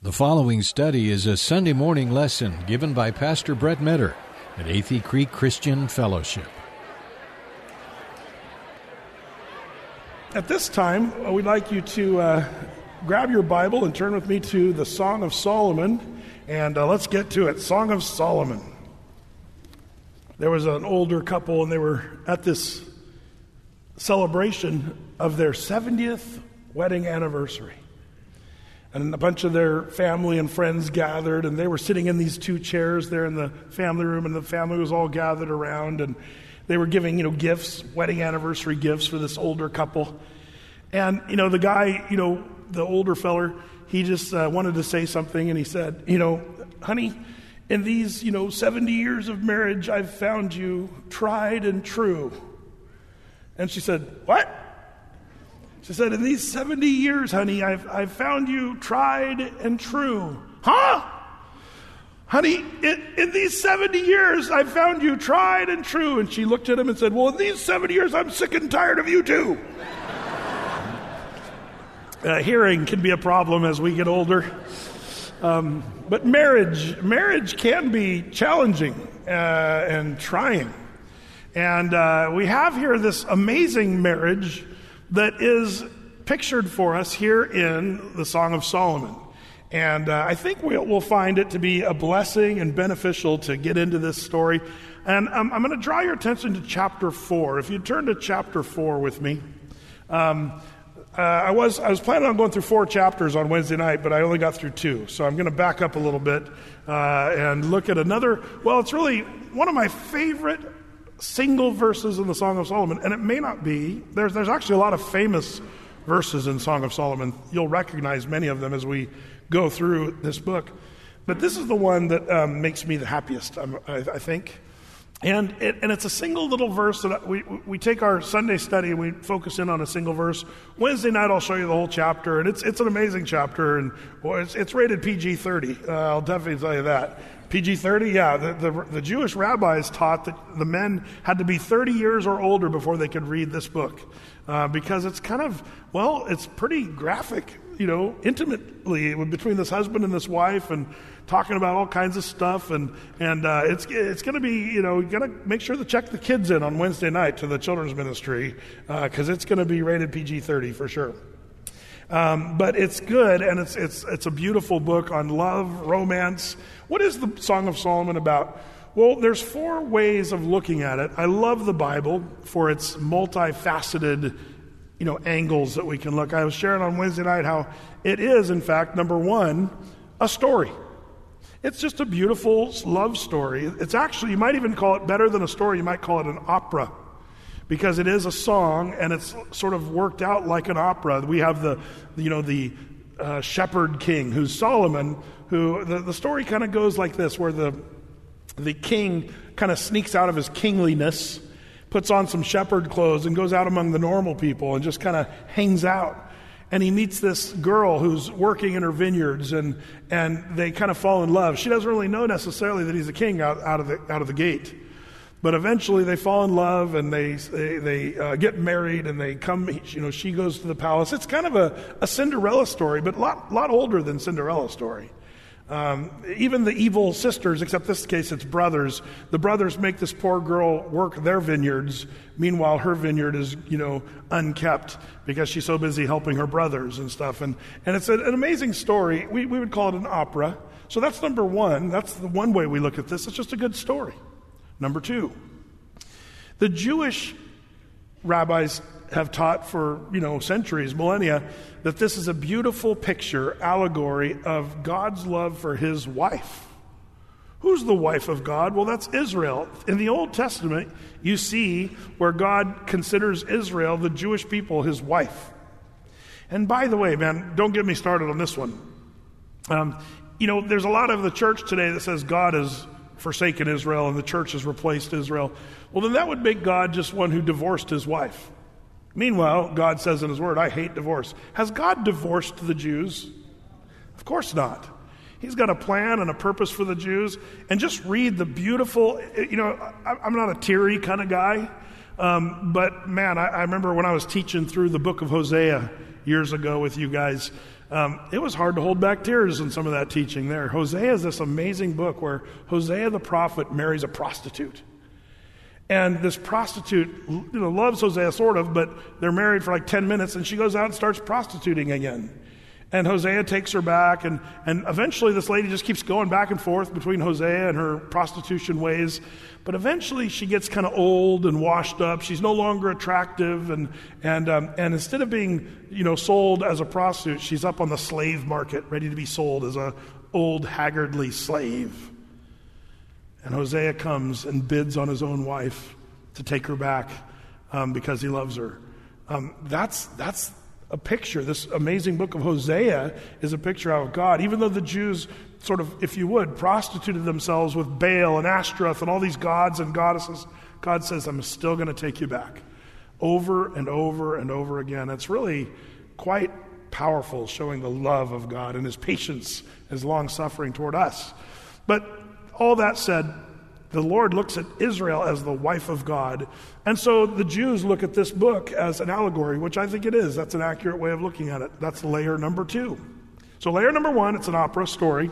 The following study is a Sunday morning lesson given by Pastor Brett Meador at Athey Creek Christian Fellowship. At this time, we'd like you to uh, grab your Bible and turn with me to the Song of Solomon, and uh, let's get to it. Song of Solomon. There was an older couple, and they were at this celebration of their 70th wedding anniversary. And a bunch of their family and friends gathered, and they were sitting in these two chairs there in the family room, and the family was all gathered around, and they were giving, you know, gifts, wedding anniversary gifts for this older couple. And, you know, the guy, you know, the older feller, he just uh, wanted to say something, and he said, you know, honey, in these, you know, 70 years of marriage, I've found you tried and true. And she said, What? She said, In these 70 years, honey, I've, I've found you tried and true. Huh? Honey, in, in these 70 years, I've found you tried and true. And she looked at him and said, Well, in these 70 years, I'm sick and tired of you too. uh, hearing can be a problem as we get older. Um, but marriage, marriage can be challenging uh, and trying. And uh, we have here this amazing marriage that is pictured for us here in the Song of Solomon. And uh, I think we'll, we'll, find it to be a blessing and beneficial to get into this story. And um, I'm going to draw your attention to chapter 4. If you turn to chapter 4 with me. Um, uh, I, was, I was planning on going through four chapters on Wednesday night, but I only got through two. So I'm going to back up a little bit uh, and look at another. Well, it's really one of my favorite single verses in the Song of Solomon, and it may not be. There's, there's actually a lot of famous verses in Song of Solomon. You'll recognize many of them as we go through this book. But this is the one that um, makes me the happiest, um, I, I think. And, it, and it's a single little verse that we, we take our Sunday study and we focus in on a single verse. Wednesday night, I'll show you the whole chapter, and it's, it's an amazing chapter, and well, it's, it's rated PG 30. Uh, I'll definitely tell you that. PG 30, yeah. The, the, the, Jewish rabbis taught that the men had to be 30 years or older before they could read this book uh, because it's kind of, well, it's pretty graphic, you know, intimately between this husband and this wife and talking about all kinds of stuff. And, and uh, it's, it's going to be, you know, you got to make sure to check the kids in on Wednesday night to the children's ministry because uh, it's going to be rated PG 30 for sure. Um, but it's good, and it's, it's, it's a beautiful book on love, romance. What is the Song of Solomon about? Well, there's four ways of looking at it. I love the Bible for its multifaceted, you know, angles that we can look. I was sharing on Wednesday night how it is, in fact, number one, a story. It's just a beautiful love story. It's actually, you might even call it better than a story, you might call it an opera because it is a song and it's sort of worked out like an opera. We have the, you know, the uh, shepherd king who's Solomon, who the, the story kind of goes like this, where the, the king kind of sneaks out of his kingliness, puts on some shepherd clothes, and goes out among the normal people and just kind of hangs out. And he meets this girl who's working in her vineyards, and, and they kind of fall in love. She doesn't really know necessarily that he's a king out, out, of, the, out of the gate. But eventually they fall in love and they, they, they uh, get married and they come, you know, she goes to the palace. It's kind of a, a Cinderella story, but a lot, lot older than Cinderella story. Um, even the evil sisters, except this case it's brothers, the brothers make this poor girl work their vineyards. Meanwhile, her vineyard is, you know, unkept because she's so busy helping her brothers and stuff. And, and it's an amazing story. We, we would call it an opera. So that's number one. That's the one way we look at this. It's just a good story. Number two, the Jewish rabbis have taught for, you know, centuries, millennia, that this is a beautiful picture, allegory of God's love for his wife. Who's the wife of God? Well, that's Israel. In the Old Testament, you see where God considers Israel, the Jewish people, his wife. And by the way, man, don't get me started on this one. Um, you know, there's a lot of the church today that says God has forsaken Israel and the church has replaced Israel. Well, then that would make God just one who divorced his wife. Meanwhile, God says in His Word, I hate divorce. Has God divorced the Jews? Of course not. He's got a plan and a purpose for the Jews. And just read the beautiful, you know, I'm not a teary kind of guy, um, but man, I, I, remember when I was teaching through the book of Hosea years ago with you guys, Um, it was hard to hold back tears in some of that teaching there. Hosea is this amazing book where Hosea the prophet marries a prostitute. And this prostitute, you know, loves Hosea sort of, but they're married for like 10 minutes and she goes out and starts prostituting again. And Hosea takes her back, and, and eventually this lady just keeps going back and forth between Hosea and her prostitution ways. But eventually she gets kind of old and washed up. She's no longer attractive, and, and, um, and instead of being you know, sold as a prostitute, she's up on the slave market, ready to be sold as an old, haggardly slave. And Hosea comes and bids on his own wife to take her back um, because he loves her. Um, that's, that's a picture. This amazing book of Hosea is a picture of God. Even though the Jews, sort of, if you would, prostituted themselves with Baal and Ashtaroth and all these gods and goddesses, God says, I'm still going to take you back. Over and over and over again. It's really quite powerful, showing the love of God and his patience, his long suffering toward us. But all that said, the Lord looks at Israel as the wife of God. And so the Jews look at this book as an allegory, which I think it is. That's an accurate way of looking at it. That's layer number two. So, layer number one, it's an opera story.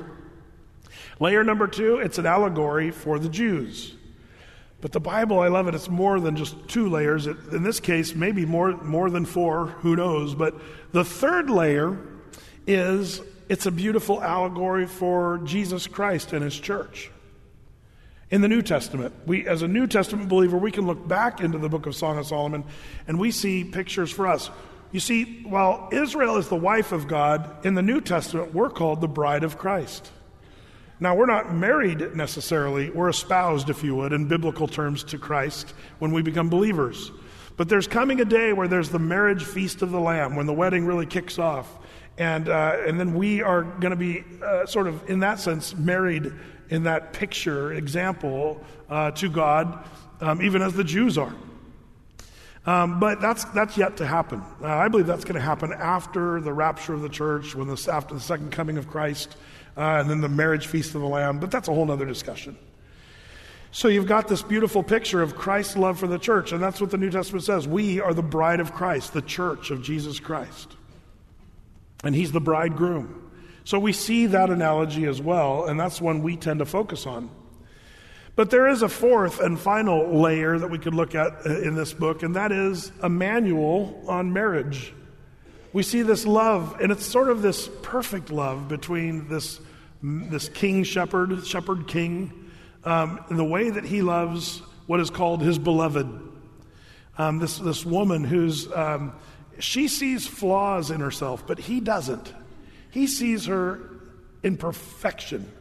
Layer number two, it's an allegory for the Jews. But the Bible, I love it. It's more than just two layers. It, in this case, maybe more, more than four, who knows. But the third layer is it's a beautiful allegory for Jesus Christ and his church in the New Testament. We, as a New Testament believer, we can look back into the book of Song of Solomon and we see pictures for us. You see, while Israel is the wife of God, in the New Testament, we're called the bride of Christ. Now, we're not married necessarily, we're espoused, if you would, in biblical terms to Christ when we become believers. But there's coming a day where there's the marriage feast of the Lamb, when the wedding really kicks off. And, uh, and then we are going to be uh, sort of, in that sense, married in that picture example uh, to God, um, even as the Jews are. Um, but that's, that's yet to happen. Uh, I believe that's going to happen after the rapture of the church, when after the second coming of Christ, uh, and then the marriage feast of the Lamb. But that's a whole other discussion. So you've got this beautiful picture of Christ's love for the church, and that's what the New Testament says. We are the bride of Christ, the church of Jesus Christ. And he's the bridegroom. So we see that analogy as well, and that's one we tend to focus on. But there is a fourth and final layer that we could look at uh, in this book, and that is a manual on marriage. We see this love, and it's sort of this perfect love between this, this king shepherd, shepherd king, um, the way that he loves what is called his beloved. Um, this, this woman who's, um, she sees flaws in herself, but he doesn't. He sees her in perfection,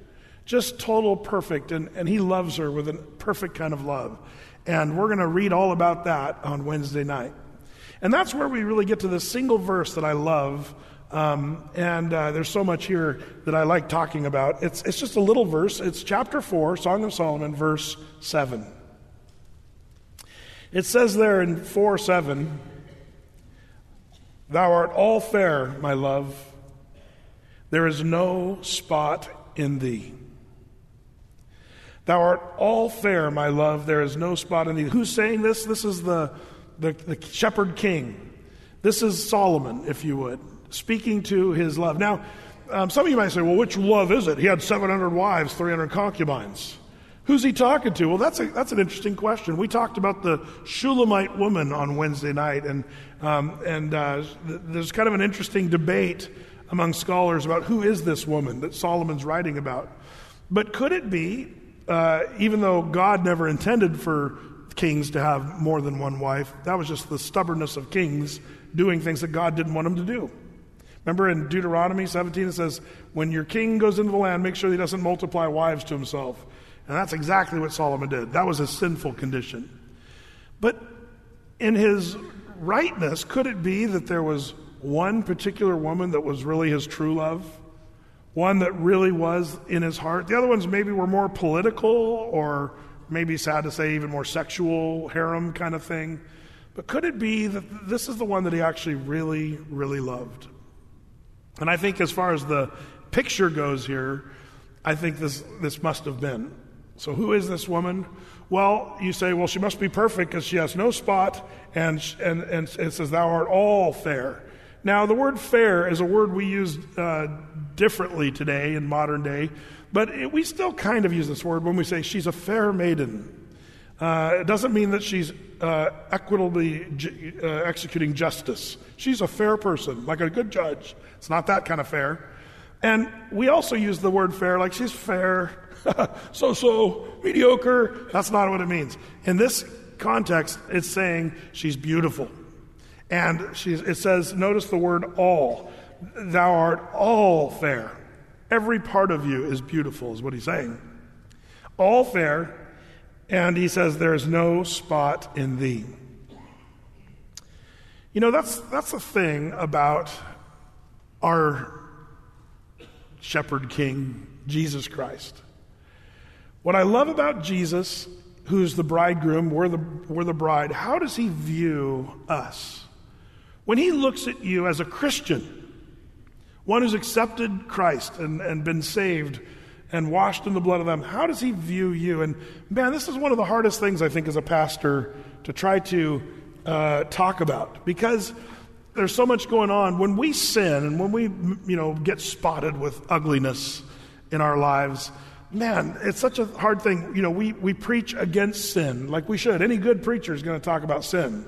just total perfect, and, and he loves her with a perfect kind of love. And we're going to read all about that on Wednesday night. And that's where we really get to the single verse that I love. Um, and uh, there's so much here that I like talking about. It's, it's just a little verse. It's chapter 4, Song of Solomon, verse 7. It says there in 4 7, Thou art all fair, my love there is no spot in thee. Thou art all fair, my love. There is no spot in thee. Who's saying this? This is the, the, the shepherd king. This is Solomon, if you would, speaking to his love. Now, um, some of you might say, well, which love is it? He had 700 wives, 300 concubines. Who's he talking to? Well, that's, a, that's an interesting question. We talked about the Shulamite woman on Wednesday night, and, um, and uh, there's kind of an interesting debate among scholars about who is this woman that Solomon's writing about. But could it be, uh, even though God never intended for kings to have more than one wife, that was just the stubbornness of kings doing things that God didn't want them to do. Remember in Deuteronomy 17, it says, When your king goes into the land, make sure he doesn't multiply wives to himself. And that's exactly what Solomon did. That was a sinful condition. But in his rightness, could it be that there was one particular woman that was really his true love, one that really was in his heart. The other ones maybe were more political or maybe sad to say even more sexual, harem kind of thing. But could it be that this is the one that he actually really, really loved? And I think as far as the picture goes here, I think this, this must have been. So, who is this woman? Well, you say, well, she must be perfect because she has no spot, and, and, and it says, Thou art all fair. Now, the word fair is a word we use uh, differently today in modern day, but it, we still kind of use this word when we say she's a fair maiden. Uh, it doesn't mean that she's uh, equitably ju- uh, executing justice. She's a fair person, like a good judge. It's not that kind of fair. And we also use the word fair like she's fair, so so, mediocre. That's not what it means. In this context, it's saying she's beautiful. And she's, it says, notice the word all. Thou art all fair. Every part of you is beautiful, is what he's saying. All fair and he says, There is no spot in thee. You know, that's, that's the thing about our shepherd king, Jesus Christ. What I love about Jesus, who's the bridegroom, we're the, we're the bride, how does he view us? When he looks at you as a Christian, one who's accepted Christ and, and been saved, and washed in the blood of them, how does he view you? And man, this is one of the hardest things I think as a pastor to try to uh, talk about because there's so much going on. When we sin and when we, you know, get spotted with ugliness in our lives, man, it's such a hard thing. You know, we, we preach against sin like we should. Any good preacher is going to talk about sin.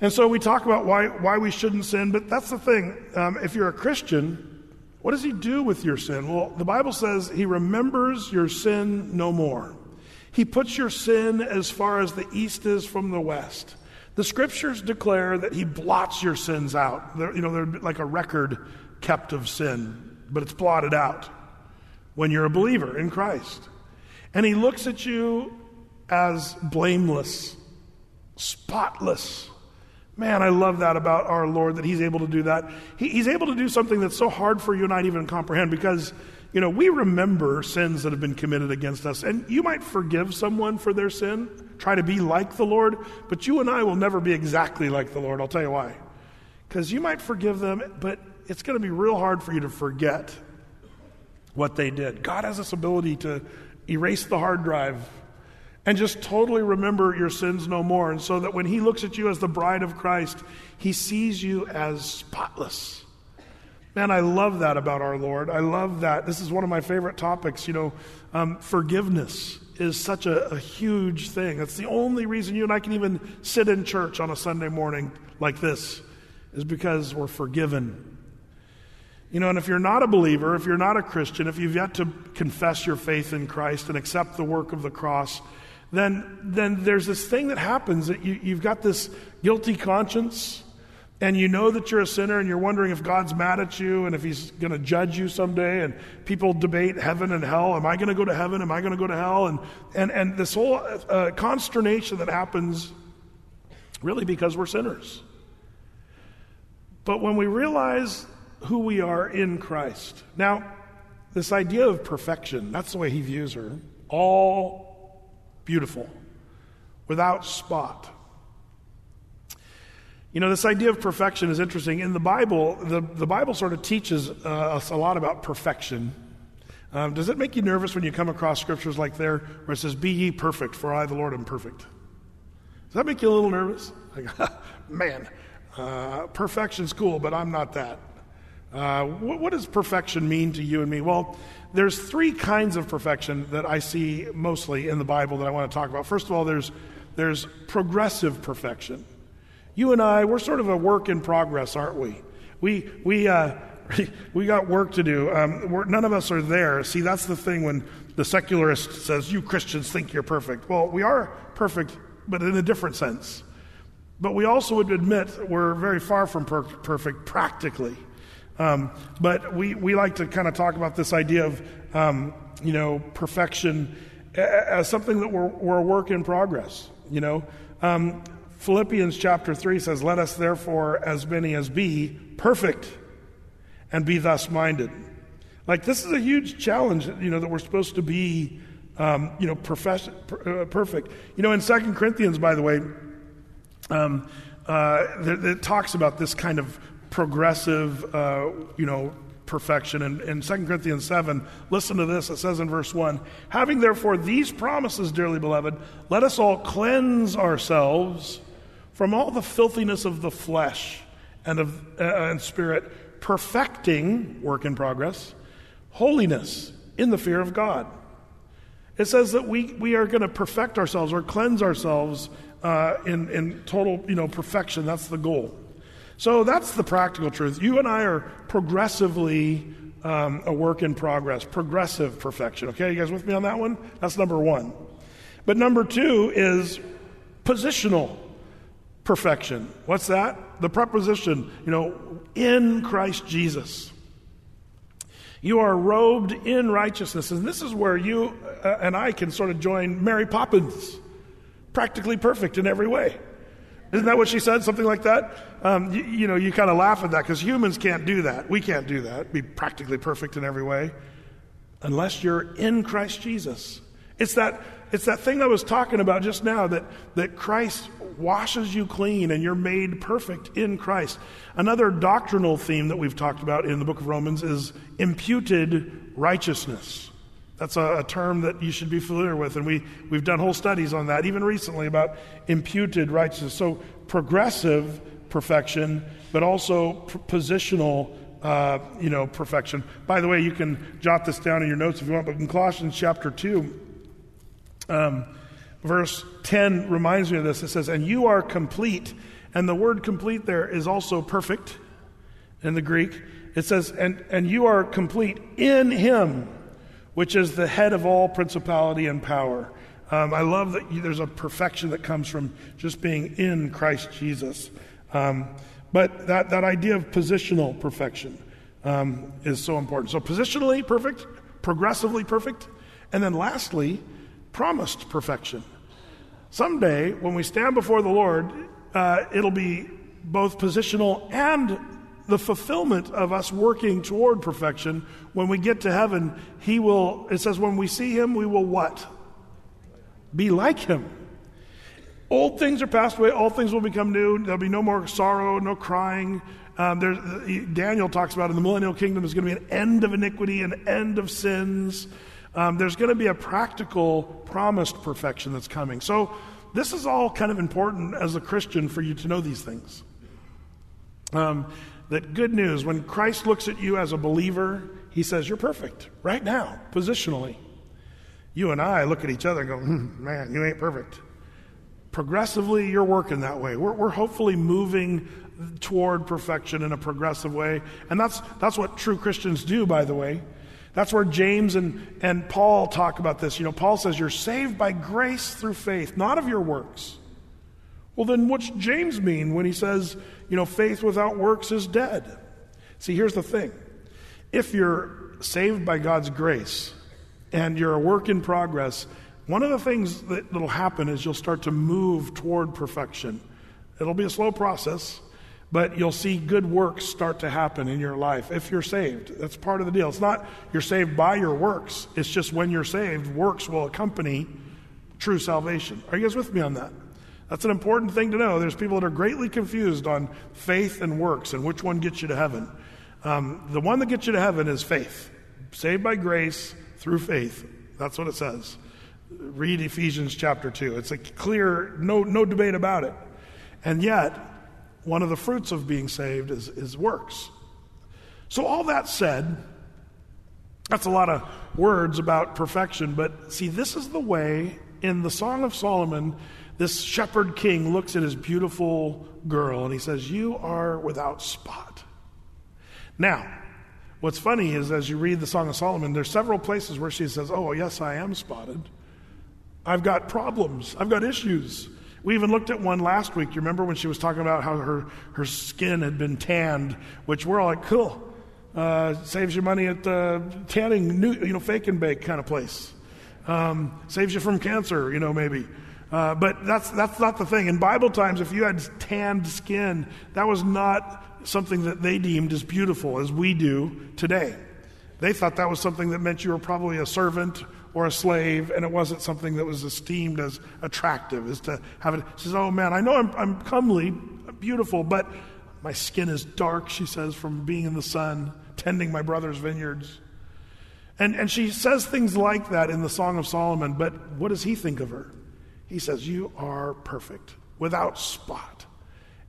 And so we talk about why, why we shouldn't sin, but that's the thing. Um, if you're a Christian, what does he do with your sin? Well, the Bible says he remembers your sin no more. He puts your sin as far as the east is from the west. The scriptures declare that he blots your sins out. They're, you know, they're like a record kept of sin, but it's blotted out when you're a believer in Christ. And he looks at you as blameless, spotless, Man, I love that about our Lord that He's able to do that. He, he's able to do something that's so hard for you and I to even comprehend because, you know, we remember sins that have been committed against us. And you might forgive someone for their sin, try to be like the Lord, but you and I will never be exactly like the Lord. I'll tell you why. Because you might forgive them, but it's going to be real hard for you to forget what they did. God has this ability to erase the hard drive and just totally remember your sins no more. And so that when he looks at you as the bride of Christ, he sees you as spotless. Man, I love that about our Lord. I love that. This is one of my favorite topics. You know, um, forgiveness is such a, a huge thing. That's the only reason you and I can even sit in church on a Sunday morning like this, is because we're forgiven. You know, and if you're not a believer, if you're not a Christian, if you've yet to confess your faith in Christ and accept the work of the cross, then, then there's this thing that happens that you, you've got this guilty conscience and you know that you're a sinner and you're wondering if God's mad at you and if he's going to judge you someday and people debate heaven and hell. Am I going to go to heaven? Am I going to go to hell? And and and this whole uh, consternation that happens really because we're sinners. But when we realize who we are in Christ now this idea of perfection that's the way he views her all beautiful, without spot. You know, this idea of perfection is interesting. In the Bible, the, the Bible sort of teaches uh, us a lot about perfection. Um, does it make you nervous when you come across scriptures like there where it says, Be ye perfect, for I, the Lord, am perfect? Does that make you a little nervous? Like, man, uh, perfection's cool, but I'm not that. Uh, what, what, does perfection mean to you and me? Well, there's three kinds of perfection that I see mostly in the Bible that I want to talk about. First of all, there's, there's progressive perfection. You and I, we're sort of a work in progress, aren't we? We, we, uh, we got work to do. Um, none of us are there. See, that's the thing when the secularist says, You Christians think you're perfect. Well, we are perfect, but in a different sense. But we also would admit we're very far from per- perfect practically. Um, but we, we like to kind of talk about this idea of, um, you know, perfection as something that we're, we're a work in progress, you know. Um, Philippians chapter 3 says, Let us therefore, as many as be, perfect and be thus minded. Like, this is a huge challenge, you know, that we're supposed to be, um, you know, profess- per- uh, perfect. You know, in Second Corinthians, by the way, um, uh, it talks about this kind of progressive, uh, you know, perfection. And in 2 Corinthians 7, listen to this. It says in verse 1 Having therefore these promises, dearly beloved, let us all cleanse ourselves from all the filthiness of the flesh and of uh, and spirit, perfecting work in progress, holiness in the fear of God. It says that we, we are going to perfect ourselves or cleanse ourselves uh, in, in total you know, perfection. That's the goal. So that's the practical truth. You and I are progressively um, a work in progress, progressive perfection. Okay, you guys with me on that one? That's number one. But number two is positional perfection. What's that? The preposition, you know, in Christ Jesus. You are robed in righteousness. And this is where you uh, and I can sort of join Mary Poppins, practically perfect in every way. Isn't that what she said? Something like that? Um, you, you know, you kind of laugh at that because humans can't do that. We can't do that, be practically perfect in every way, unless you're in Christ Jesus. It's that, it's that thing I was talking about just now that, that Christ washes you clean and you're made perfect in Christ. Another doctrinal theme that we've talked about in the book of Romans is imputed righteousness. That's a, a, term that you should be familiar with, and we, we've done whole studies on that, even recently, about imputed righteousness. So, progressive perfection, but also positional uh, you know, perfection. By the way, you can jot this down in your notes if you want, but in Colossians chapter 2, um, verse 10 reminds me of this. It says, And you are complete. And the word complete there is also perfect in the Greek. It says, And, and you are complete in him which is the head of all principality and power. Um, I love that you, there's a perfection that comes from just being in Christ Jesus. Um, but that, that idea of positional perfection um, is so important. So, positionally perfect, progressively perfect, and then lastly, promised perfection. Someday, when we stand before the Lord, uh, it'll be both positional and the fulfillment of us working toward perfection. When we get to heaven, He will, it says, when we see Him, we will what? Be like Him. Old things are passed away, all things will become new. There'll be no more sorrow, no crying. Um, Daniel talks about in the millennial kingdom there's going to be an end of iniquity, an end of sins. Um, there's going to be a practical, promised perfection that's coming. So, this is all kind of important as a Christian for you to know these things. Um, that good news, when Christ looks at you as a believer, he says, You're perfect right now, positionally. You and I look at each other and go, hmm, Man, you ain't perfect. Progressively, you're working that way. We're, we're hopefully moving toward perfection in a progressive way. And that's, that's what true Christians do, by the way. That's where James and, and Paul talk about this. You know, Paul says, You're saved by grace through faith, not of your works. Well, then what's James mean when he says, you know, faith without works is dead? See, here's the thing. If you're saved by God's grace and you're a work in progress, one of the things that, that'll happen is you'll start to move toward perfection. It'll be a slow process, but you'll see good works start to happen in your life if you're saved. That's part of the deal. It's not you're saved by your works, it's just when you're saved, works will accompany true salvation. Are you guys with me on that? That's an important thing to know. There's people that are greatly confused on faith and works and which one gets you to heaven. Um, the one that gets you to heaven is faith. Saved by grace through faith. That's what it says. Read Ephesians chapter 2. It's a clear, no, no debate about it. And yet, one of the fruits of being saved is, is works. So, all that said, that's a lot of words about perfection, but see, this is the way in the Song of Solomon this shepherd king looks at his beautiful girl and he says, You are without spot. Now, what's funny is as you read the Song of Solomon, there's several places where she says, Oh, yes, I am spotted. I've got problems, I've got issues. We even looked at one last week. You remember when she was talking about how her, her skin had been tanned, which we're all like, cool. Uh, saves you money at the tanning, new, you know, fake and bake kind of place. Um, saves you from cancer, you know, maybe. Uh, but that's, that's not the thing. In Bible times, if you had tanned skin, that was not something that they deemed as beautiful as we do today. They thought that was something that meant you were probably a servant or a slave, and it wasn't something that was esteemed as attractive, is to have it. She says, Oh man, I know I'm, I'm comely, beautiful, but my skin is dark, she says, from being in the sun, tending my brother's vineyards. And, and she says things like that in the Song of Solomon, but what does he think of her? He says, You are perfect, without spot.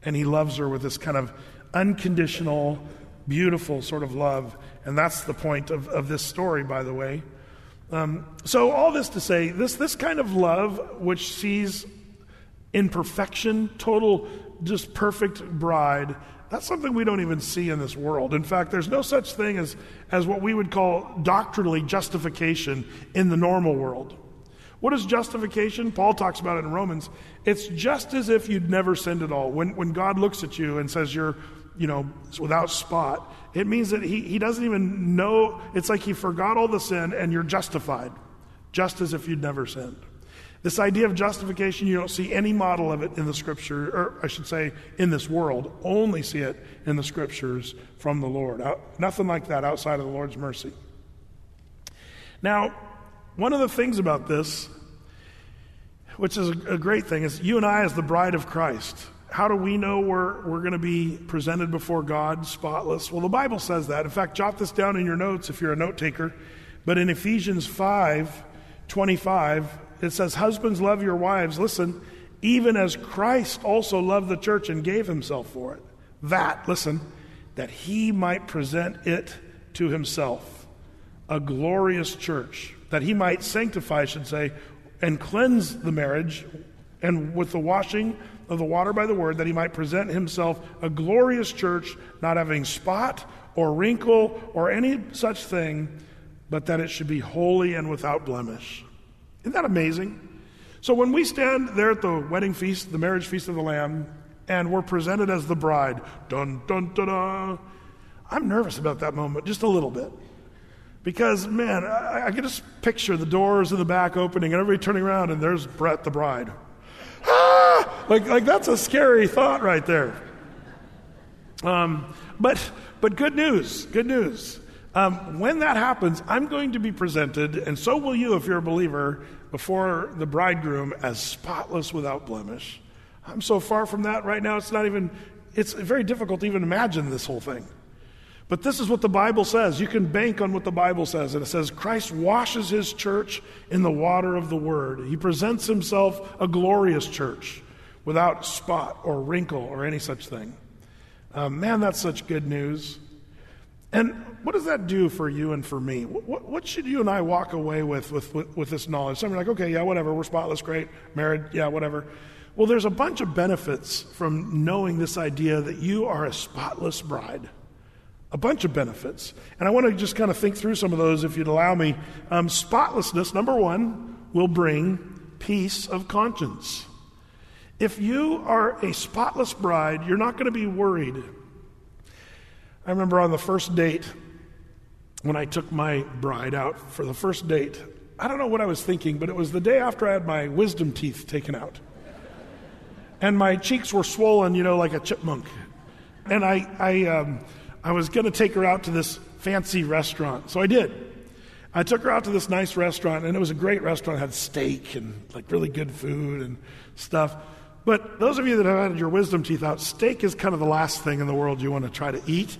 And he loves her with this kind of unconditional, beautiful sort of love. And that's the point of, of this story, by the way. Um, so, all this to say, this, this kind of love, which sees imperfection, total, just perfect bride, that's something we don't even see in this world. In fact, there's no such thing as, as what we would call doctrinally justification in the normal world. What is justification? Paul talks about it in Romans. It's just as if you'd never sinned at all. When, when God looks at you and says you're, you know, without spot, it means that he, he doesn't even know. It's like he forgot all the sin and you're justified, just as if you'd never sinned. This idea of justification, you don't see any model of it in the scripture, or I should say, in this world. Only see it in the scriptures from the Lord. Nothing like that outside of the Lord's mercy. Now, one of the things about this, which is a great thing, is you and I, as the bride of Christ, how do we know we're, we're going to be presented before God spotless? Well, the Bible says that. In fact, jot this down in your notes if you're a note taker. But in Ephesians 5 25, it says, Husbands, love your wives. Listen, even as Christ also loved the church and gave himself for it. That, listen, that he might present it to himself, a glorious church, that he might sanctify, I should say, and cleanse the marriage, and with the washing of the water by the word, that he might present himself a glorious church, not having spot or wrinkle or any such thing, but that it should be holy and without blemish. Isn't that amazing? So when we stand there at the wedding feast, the marriage feast of the Lamb, and we're presented as the bride, dun dun dun dun, I'm nervous about that moment just a little bit. Because, man, I, I can just picture the doors in the back opening and everybody turning around and there's Brett, the bride. Ah! Like, like that's a scary thought right there. Um, but, but good news, good news. Um, when that happens, I'm going to be presented, and so will you if you're a believer, before the bridegroom as spotless without blemish. I'm so far from that right now, it's not even, it's very difficult to even imagine this whole thing. But this is what the Bible says. You can bank on what the Bible says. And it says, Christ washes his church in the water of the word. He presents himself a glorious church without spot or wrinkle or any such thing. Um, man, that's such good news. And what does that do for you and for me? What, what should you and I walk away with, with, with, with this knowledge? Some are like, okay, yeah, whatever, we're spotless, great, married, yeah, whatever. Well, there's a bunch of benefits from knowing this idea that you are a spotless bride. A bunch of benefits. And I want to just kind of think through some of those if you'd allow me. Um, spotlessness, number one, will bring peace of conscience. If you are a spotless bride, you're not going to be worried I remember on the first date, when I took my bride out for the first date, I don't know what I was thinking, but it was the day after I had my wisdom teeth taken out. And my cheeks were swollen, you know, like a chipmunk. And I, I, um, I was going to take her out to this fancy restaurant. So I did. I took her out to this nice restaurant, and it was a great restaurant. It had steak and like really good food and stuff. But those of you that have had your wisdom teeth out, steak is kind of the last thing in the world you want to try to eat.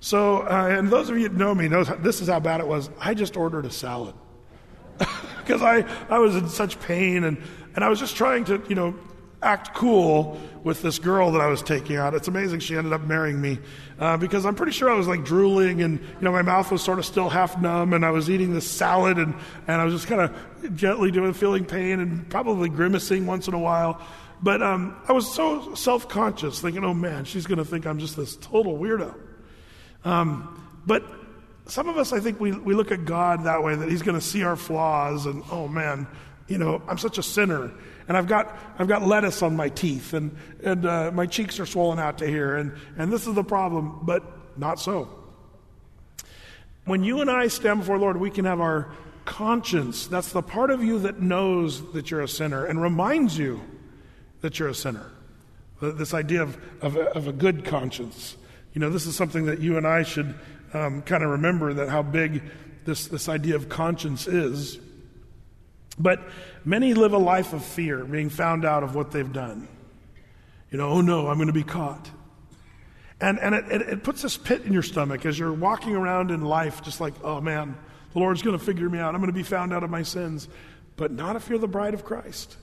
So, uh, and those of you that know me know this is how bad it was. I just ordered a salad because I, I was in such pain and, and I was just trying to, you know, act cool with this girl that I was taking out. It's amazing she ended up marrying me uh, because I'm pretty sure I was like drooling and, you know, my mouth was sort of still half numb and I was eating this salad and, and I was just kind of gently doing, feeling pain and probably grimacing once in a while. But um, I was so self conscious, thinking, oh man, she's going to think I'm just this total weirdo. Um, but some of us, I think, we, we look at God that way, that He's going to see our flaws, and oh man, you know, I'm such a sinner, and I've got I've got lettuce on my teeth, and and uh, my cheeks are swollen out to here, and and this is the problem. But not so. When you and I stand before the Lord, we can have our conscience. That's the part of you that knows that you're a sinner and reminds you that you're a sinner. This idea of, of, a, of a good conscience. You know, this is something that you and I should um, kind of remember that how big this, this idea of conscience is. But many live a life of fear, being found out of what they've done. You know, oh no, I'm going to be caught. And, and it, it, it puts this pit in your stomach as you're walking around in life, just like, oh man, the Lord's going to figure me out. I'm going to be found out of my sins. But not if you're the bride of Christ.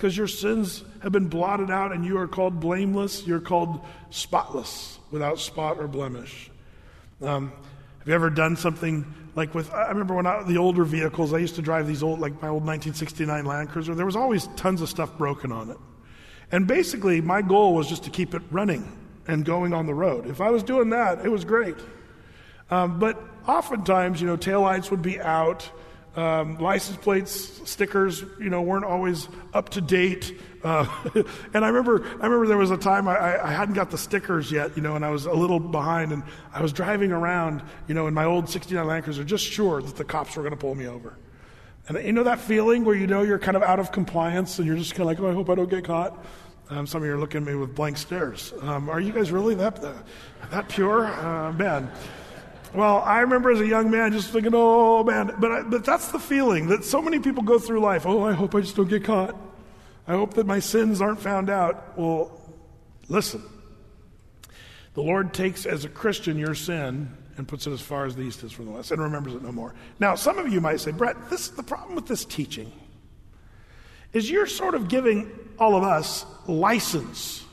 because your sins have been blotted out and you are called blameless. You're called spotless, without spot or blemish. Um, have you ever done something like with, I remember when I, the older vehicles, I used to drive these old, like my old 1969 Land Cruiser, there was always tons of stuff broken on it. And basically, my goal was just to keep it running and going on the road. If I was doing that, it was great. Um, but oftentimes, you know, taillights would be out, um, license plates, stickers, you know, weren't always up to date. Uh, and I remember, I remember there was a time I, I, hadn't got the stickers yet, you know, and I was a little behind, and I was driving around, you know, in my old '69 Land Cruiser, just sure that the cops were going to pull me over. And you know that feeling where you know you're kind of out of compliance, and you're just kind of like, oh, I hope I don't get caught. Um, some of you are looking at me with blank stares. Um, are you guys really that that, that pure, uh, man? Well, I remember as a young man just thinking, oh man, but, I, but that's the feeling that so many people go through life. Oh, I hope I just don't get caught. I hope that my sins aren't found out. Well, listen. The Lord takes as a Christian your sin and puts it as far as the east is from the west and remembers it no more. Now, some of you might say, Brett, this the problem with this teaching is you're sort of giving all of us license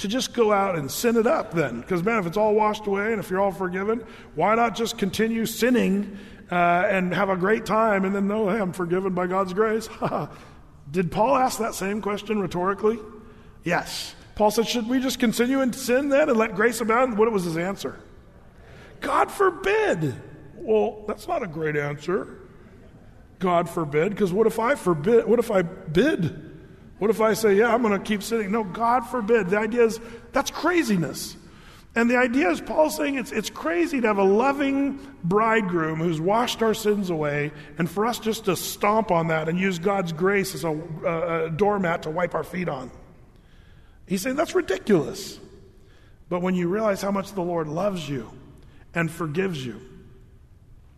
to just go out and sin it up then. Because, man, if it's all washed away and if you're all forgiven, why not just continue sinning uh, and have a great time and then know, hey, I'm forgiven by God's grace? Did Paul ask that same question rhetorically? Yes. Paul said, Should we just continue in sin then and let grace abound? What was his answer? God forbid. Well, that's not a great answer. God forbid, because what if I forbid? What if I bid? What if I say, yeah, I'm going to keep sitting? No, God forbid. The idea is that's craziness. And the idea is, Paul's saying it's, it's crazy to have a loving bridegroom who's washed our sins away, and for us just to stomp on that and use God's grace as a, a doormat to wipe our feet on. He's saying that's ridiculous. But when you realize how much the Lord loves you and forgives you,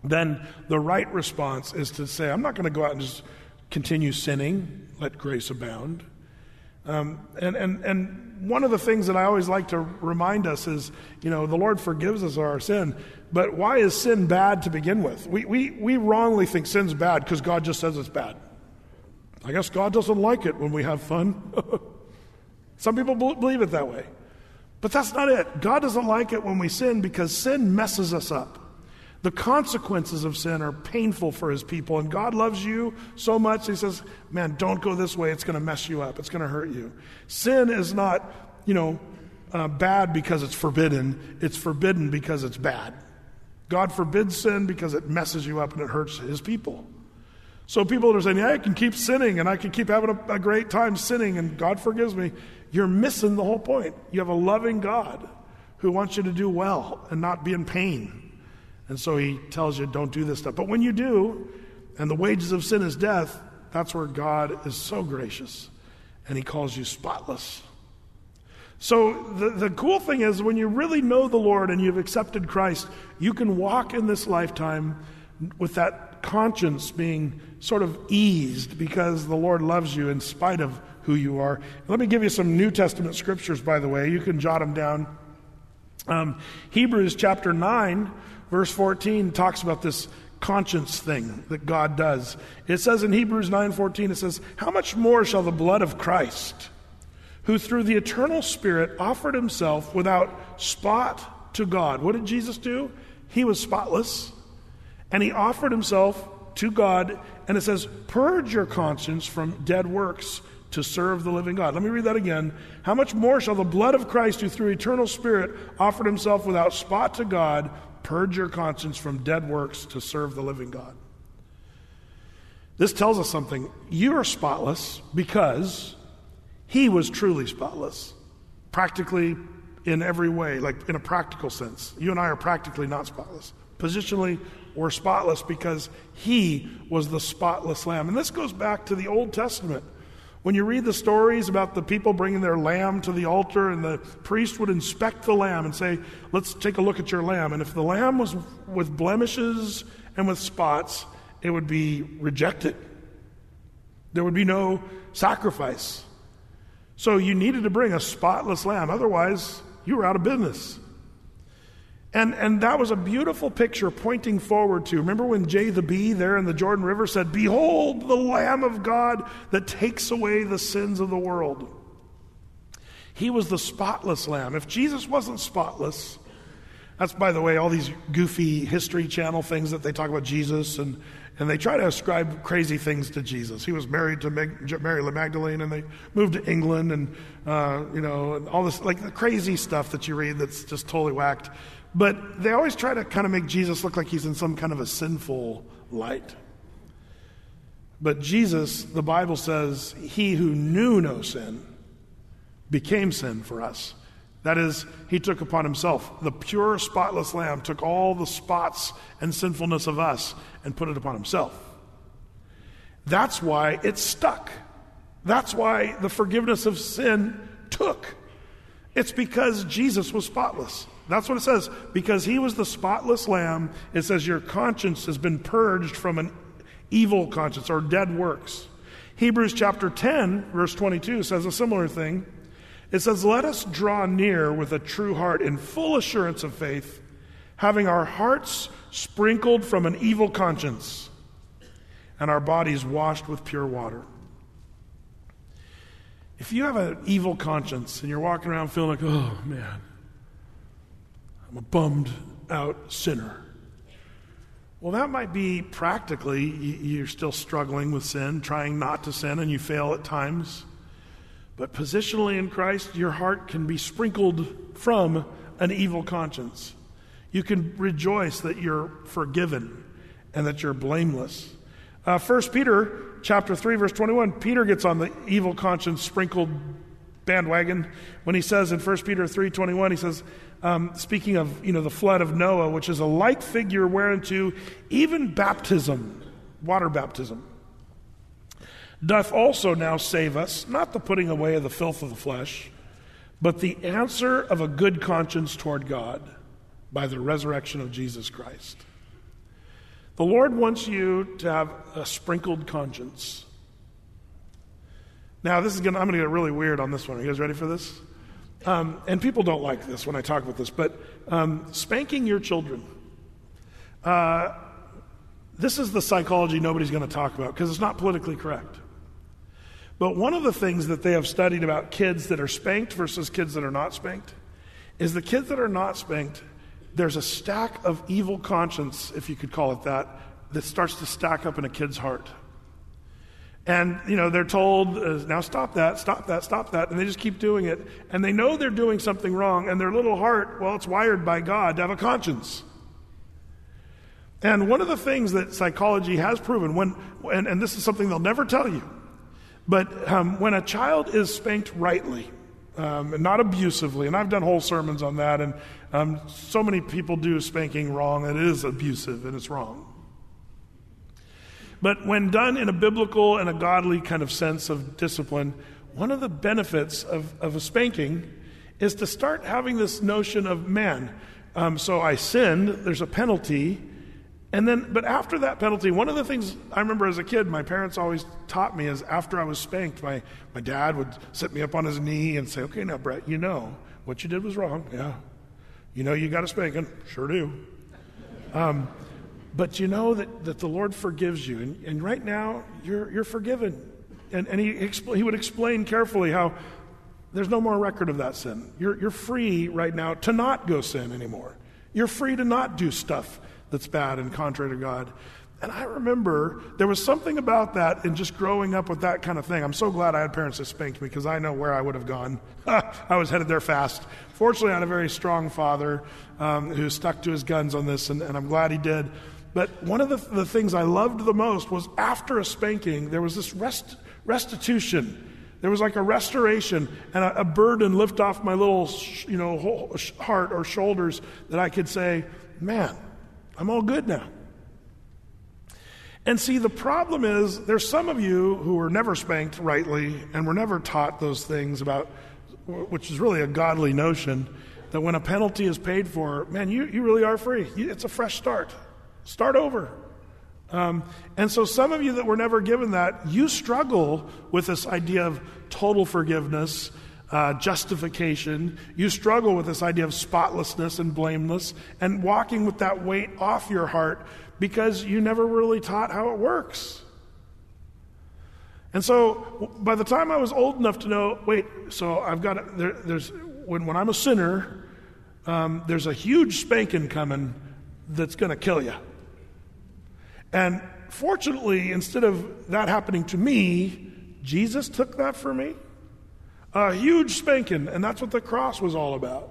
then the right response is to say, I'm not going to go out and just continue sinning let grace abound. Um, and, and, and one of the things that I always like to remind us is, you know, the Lord forgives us our sin, but why is sin bad to begin with? We, we, we wrongly think sin's bad because God just says it's bad. I guess God doesn't like it when we have fun. Some people believe it that way. But that's not it. God doesn't like it when we sin because sin messes us up. The consequences of sin are painful for his people, and God loves you so much, he says, Man, don't go this way. It's going to mess you up, it's going to hurt you. Sin is not, you know, uh, bad because it's forbidden, it's forbidden because it's bad. God forbids sin because it messes you up and it hurts his people. So people are saying, Yeah, I can keep sinning and I can keep having a, a great time sinning and God forgives me. You're missing the whole point. You have a loving God who wants you to do well and not be in pain. And so he tells you, don't do this stuff. But when you do, and the wages of sin is death, that's where God is so gracious. And he calls you spotless. So the, the cool thing is, when you really know the Lord and you've accepted Christ, you can walk in this lifetime with that conscience being sort of eased because the Lord loves you in spite of who you are. Let me give you some New Testament scriptures, by the way. You can jot them down. Um, Hebrews chapter 9 Verse 14 talks about this conscience thing that God does. It says in Hebrews 9:14 it says, "How much more shall the blood of Christ, who through the eternal spirit offered himself without spot to God." What did Jesus do? He was spotless, and he offered himself to God, and it says, "Purge your conscience from dead works." to serve the living God. Let me read that again. How much more shall the blood of Christ, who through eternal Spirit offered himself without spot to God, Purge your conscience from dead works to serve the living God. This tells us something. You are spotless because he was truly spotless, practically in every way, like in a practical sense. You and I are practically not spotless. Positionally, we're spotless because he was the spotless lamb. And this goes back to the Old Testament. When you read the stories about the people bringing their lamb to the altar, and the priest would inspect the lamb and say, Let's take a look at your lamb. And if the lamb was with blemishes and with spots, it would be rejected. There would be no sacrifice. So you needed to bring a spotless lamb, otherwise, you were out of business. And, and that was a beautiful picture pointing forward to. Remember when Jay the bee there in the Jordan River said, Behold the Lamb of God that takes away the sins of the world. He was the spotless lamb. If Jesus wasn't spotless, that's, by the way, all these goofy History Channel things that they talk about Jesus, and, and they try to ascribe crazy things to Jesus. He was married to Mary Magdalene, and they moved to England, and, uh, you know, all this, like the crazy stuff that you read that's just totally whacked. But they always try to kind of make Jesus look like he's in some kind of a sinful light. But Jesus, the Bible says, he who knew no sin became sin for us. That is, he took upon himself the pure, spotless lamb, took all the spots and sinfulness of us and put it upon himself. That's why it stuck. That's why the forgiveness of sin took. It's because Jesus was spotless. That's what it says. Because he was the spotless lamb, it says your conscience has been purged from an evil conscience or dead works. Hebrews chapter 10, verse 22 says a similar thing. It says, Let us draw near with a true heart in full assurance of faith, having our hearts sprinkled from an evil conscience and our bodies washed with pure water. If you have an evil conscience and you're walking around feeling like, oh man, I'm a bummed out sinner. Well, that might be practically you're still struggling with sin, trying not to sin, and you fail at times. But positionally in Christ, your heart can be sprinkled from an evil conscience. You can rejoice that you're forgiven and that you're blameless. Uh, 1 Peter chapter 3, verse 21, Peter gets on the evil conscience sprinkled bandwagon when he says in 1 Peter 3.21, he says, um, speaking of you know the flood of Noah, which is a like figure whereunto even baptism, water baptism, doth also now save us, not the putting away of the filth of the flesh, but the answer of a good conscience toward God by the resurrection of Jesus Christ. The Lord wants you to have a sprinkled conscience. Now, this is going to, I'm going to get really weird on this one. Are you guys ready for this? Um, and people don't like this when I talk about this, but um, spanking your children. Uh, this is the psychology nobody's going to talk about because it's not politically correct. But one of the things that they have studied about kids that are spanked versus kids that are not spanked is the kids that are not spanked, there's a stack of evil conscience, if you could call it that, that starts to stack up in a kid's heart. And, you know, they're told, uh, now stop that, stop that, stop that. And they just keep doing it. And they know they're doing something wrong. And their little heart, well, it's wired by God to have a conscience. And one of the things that psychology has proven, when, and, and this is something they'll never tell you, but um, when a child is spanked rightly, um, and not abusively, and I've done whole sermons on that, and um, so many people do spanking wrong, and it is abusive and it's wrong. But when done in a biblical and a godly kind of sense of discipline, one of the benefits of, of a spanking is to start having this notion of man. Um, so I sinned, there's a penalty, and then, but after that penalty, one of the things I remember as a kid, my parents always taught me is after I was spanked, my, my dad would sit me up on his knee and say, Okay, now, Brett, you know what you did was wrong. Yeah. You know you got a spanking. Sure do. Um, but you know that, that the Lord forgives you. And, and right now, you're, you're forgiven. And, and he, expl- he would explain carefully how there's no more record of that sin. You're, you're free right now to not go sin anymore. You're free to not do stuff that's bad and contrary to God. And I remember there was something about that in just growing up with that kind of thing. I'm so glad I had parents that spanked me because I know where I would have gone. I was headed there fast. Fortunately, I had a very strong father um, who stuck to his guns on this, and, and I'm glad he did. But one of the, the, things I loved the most was after a spanking, there was this rest, restitution. There was like a restoration and a, a burden lift off my little, you know, heart or shoulders that I could say, man, I'm all good now. And see, the problem is there's some of you who were never spanked rightly and were never taught those things about, which is really a godly notion, that when a penalty is paid for, man, you, you really are free. It's a fresh start. Start over. Um, and so, some of you that were never given that, you struggle with this idea of total forgiveness uh, justification. You struggle with this idea of spotlessness and blameless and walking with that weight off your heart because you never really taught how it works. And so by the time I was old enough to know, wait, so I've got, there, there's, when, when I'm a sinner, um, there's a huge spanking coming that's going to kill you. And fortunately, instead of that happening to me, Jesus took that for me. A huge spanking, and that's what the cross was all about.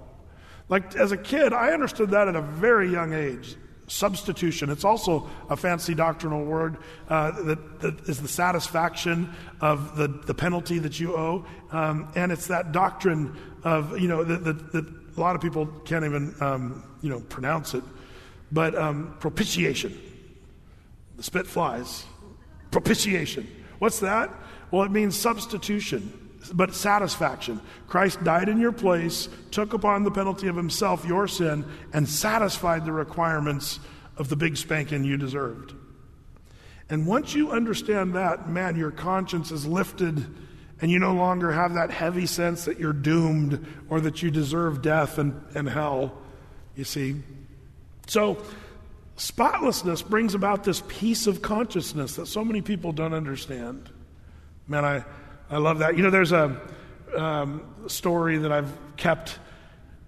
Like as a kid, I understood that at a very young age. Substitution. It's also a fancy doctrinal word uh, that, that is the satisfaction of the, the penalty that you owe. Um, and it's that doctrine of, you know, that, a lot of people can't even, um, you know, pronounce it. But um, propitiation. Spit flies. Propitiation. What's that? Well, it means substitution but satisfaction. Christ died in your place, took upon the penalty of himself your sin, and satisfied the requirements of the big spanking you deserved. And once you understand that, man, your conscience is lifted and you no longer have that heavy sense that you're doomed or that you deserve death and, and hell, you see. So, spotlessness brings about this peace of consciousness that so many people don't understand. Man, I, I love that. You know, there's a um, story that I've kept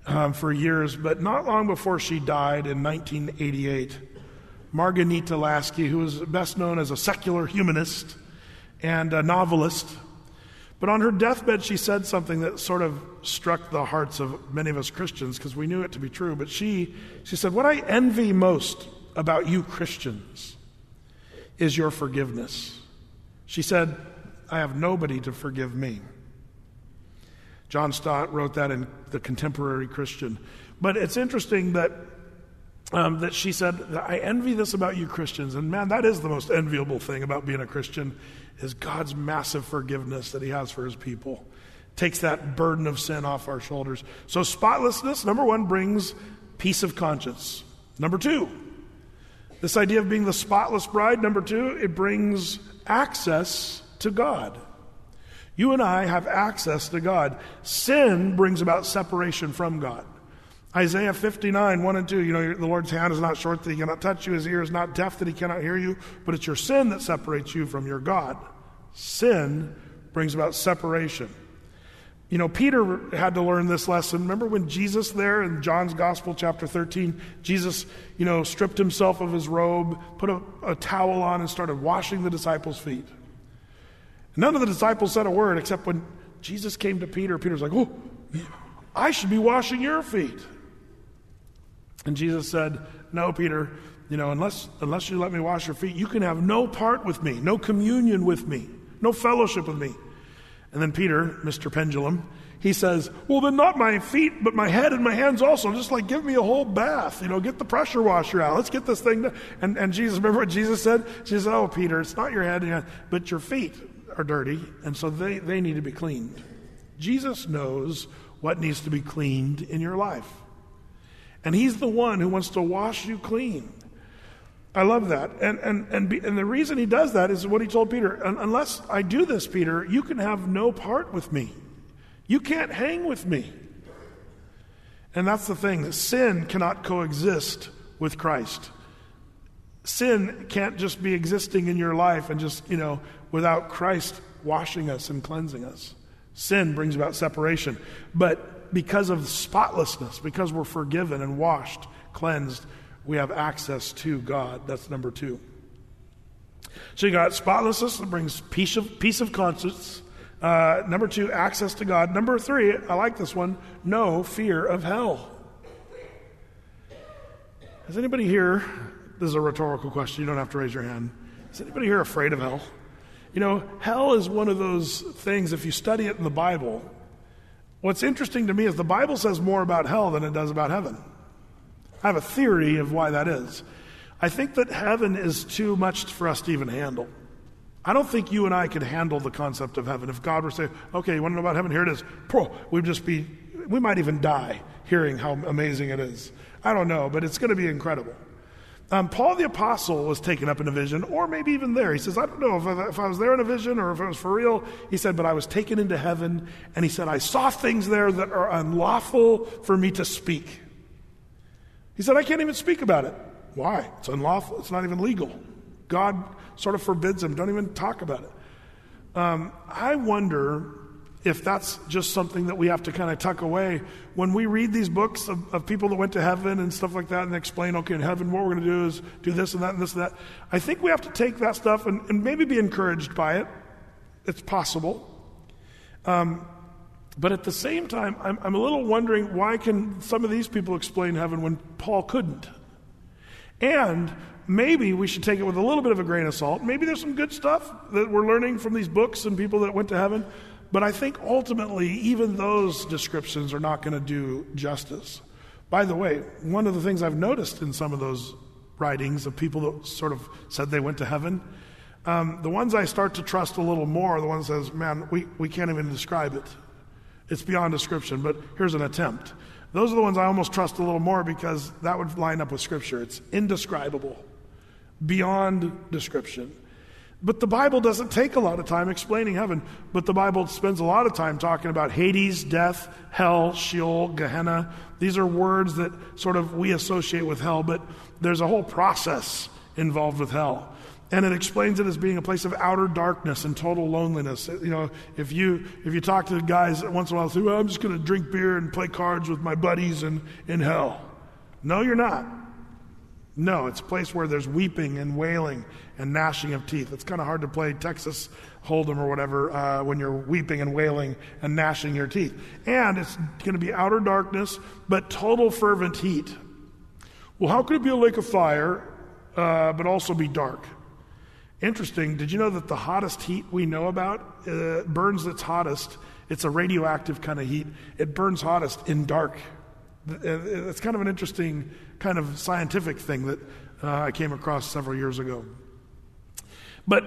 um, for years, but not long before she died in 1988, Marghanita Laski, who was best known as a secular humanist and a novelist, but on her deathbed, she said something that sort of struck the hearts of many of us Christians because we knew it to be true. But she, she said, What I envy most about you Christians is your forgiveness. She said, I have nobody to forgive me. John Stott wrote that in The Contemporary Christian. But it's interesting that, um, that she said, I envy this about you Christians. And man, that is the most enviable thing about being a Christian is God's massive forgiveness that he has for his people. Takes that burden of sin off our shoulders. So spotlessness, number one, brings peace of conscience. Number two, this idea of being the spotless bride, number two, it brings access to God. You and I have access to God. Sin brings about separation from God. Isaiah 59, 1 and 2, you know, the Lord's hand is not short that he cannot touch you, his ear is not deaf that he cannot hear you, but it's your sin that separates you from your God. Sin brings about separation. You know, Peter had to learn this lesson. Remember when Jesus there in John's Gospel, chapter 13, Jesus, you know, stripped himself of his robe, put a, a towel on, and started washing the disciples' feet. None of the disciples said a word except when Jesus came to Peter. Peter's like, Oh, I should be washing your feet. And Jesus said, No, Peter, you know, unless, unless you let me wash your feet, you can have no part with me, no communion with me, no fellowship with me. And then Peter, Mr. Pendulum, he says, Well, then not my feet, but my head and my hands also. Just like give me a whole bath, you know, get the pressure washer out. Let's get this thing done. And, and Jesus, remember what Jesus said? Jesus said, Oh, Peter, it's not your head, but your feet are dirty, and so they, they need to be cleaned. Jesus knows what needs to be cleaned in your life. And He's the one who wants to wash you clean. I love that. And, and, and, be, and the reason He does that is what He told Peter Unless I do this, Peter, you can have no part with me. You can't hang with me. And that's the thing sin cannot coexist with Christ. Sin can't just be existing in your life and just, you know, without Christ washing us and cleansing us. Sin brings about separation. But because of spotlessness, because we're forgiven and washed, cleansed, we have access to God. That's number two. So you got spotlessness that brings peace of, peace of conscience. Uh, number two, access to God. Number three, I like this one no fear of hell. Has anybody here, this is a rhetorical question, you don't have to raise your hand. Is anybody here afraid of hell? You know, hell is one of those things, if you study it in the Bible, what's interesting to me is the Bible says more about hell than it does about heaven. I have a theory of why that is. I think that heaven is too much for us to even handle. I don't think you and I could handle the concept of heaven. If God were to say, okay, you want to know about heaven? Here it is. We'd just be, we might even die hearing how amazing it is. I don't know, but it's going to be incredible. Um, Paul the Apostle was taken up in a vision, or maybe even there. He says, I don't know if I, if I was there in a vision or if it was for real. He said, but I was taken into heaven, and he said, I saw things there that are unlawful for me to speak. He said, I can't even speak about it. Why? It's unlawful. It's not even legal. God sort of forbids him. Don't even talk about it. Um, I wonder if that's just something that we have to kind of tuck away. When we read these books of, of people that went to heaven and stuff like that and explain, okay, in heaven, what we're going to do is do this and that and this and that, I think we have to take that stuff and, and maybe be encouraged by it. It's possible. Um, but at the same time, I'm, I'm a little wondering why can some of these people explain heaven when Paul couldn't? And maybe we should take it with a little bit of a grain of salt. Maybe there's some good stuff that we're learning from these books and people that went to heaven. But I think ultimately, even those descriptions are not going to do justice. By the way, one of the things I've noticed in some of those writings of people that sort of said they went to heaven, um, the ones I start to trust a little more are the ones that says, man, we, we can't even describe it. It's beyond description, but here's an attempt. Those are the ones I almost trust a little more because that would line up with Scripture. It's indescribable, beyond description. But the Bible doesn't take a lot of time explaining heaven, but the Bible spends a lot of time talking about Hades, death, hell, Sheol, Gehenna. These are words that sort of we associate with hell, but there's a whole process involved with hell. And it explains it as being a place of outer darkness and total loneliness. You know, if you if you talk to guys once in a while, say, "Well, I'm just going to drink beer and play cards with my buddies in, in hell." No, you're not. No, it's a place where there's weeping and wailing and gnashing of teeth. It's kind of hard to play Texas Hold'em or whatever uh, when you're weeping and wailing and gnashing your teeth. And it's going to be outer darkness, but total fervent heat. Well, how could it be a lake of fire, uh, but also be dark? Interesting. Did you know that the hottest heat we know about uh, burns its hottest? It's a radioactive kind of heat. It burns hottest in dark. It's kind of an interesting kind of scientific thing that uh, I came across several years ago. But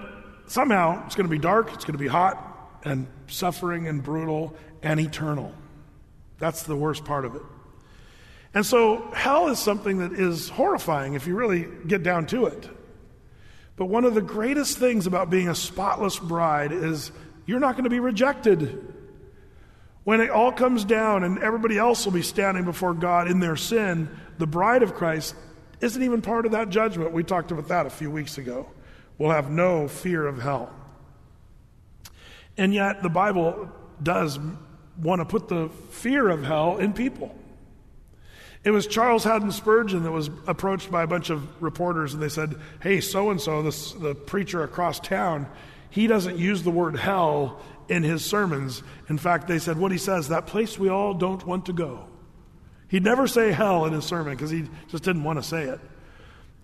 somehow it's going to be dark, it's going to be hot, and suffering and brutal and eternal. That's the worst part of it. And so hell is something that is horrifying if you really get down to it. But one of the greatest things about being a spotless bride is you're not going to be rejected. When it all comes down and everybody else will be standing before God in their sin, the bride of Christ isn't even part of that judgment. We talked about that a few weeks ago. We'll have no fear of hell. And yet, the Bible does want to put the fear of hell in people. It was Charles Haddon Spurgeon that was approached by a bunch of reporters, and they said, Hey, so and so, the preacher across town, he doesn't use the word hell in his sermons. In fact, they said, What he says, that place we all don't want to go. He'd never say hell in his sermon because he just didn't want to say it.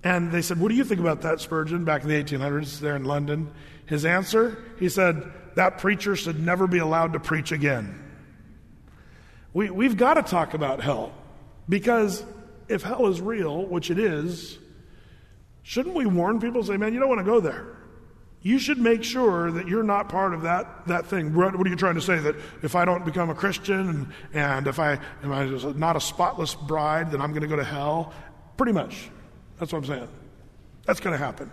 And they said, What do you think about that, Spurgeon, back in the 1800s there in London? His answer, he said, That preacher should never be allowed to preach again. We, we've got to talk about hell because if hell is real, which it is, shouldn't we warn people say, Man, you don't want to go there? You should make sure that you're not part of that, that thing. What, what are you trying to say? That if I don't become a Christian and, and if I am I not a spotless bride, then I'm going to go to hell? Pretty much. That's what I'm saying. That's going to happen.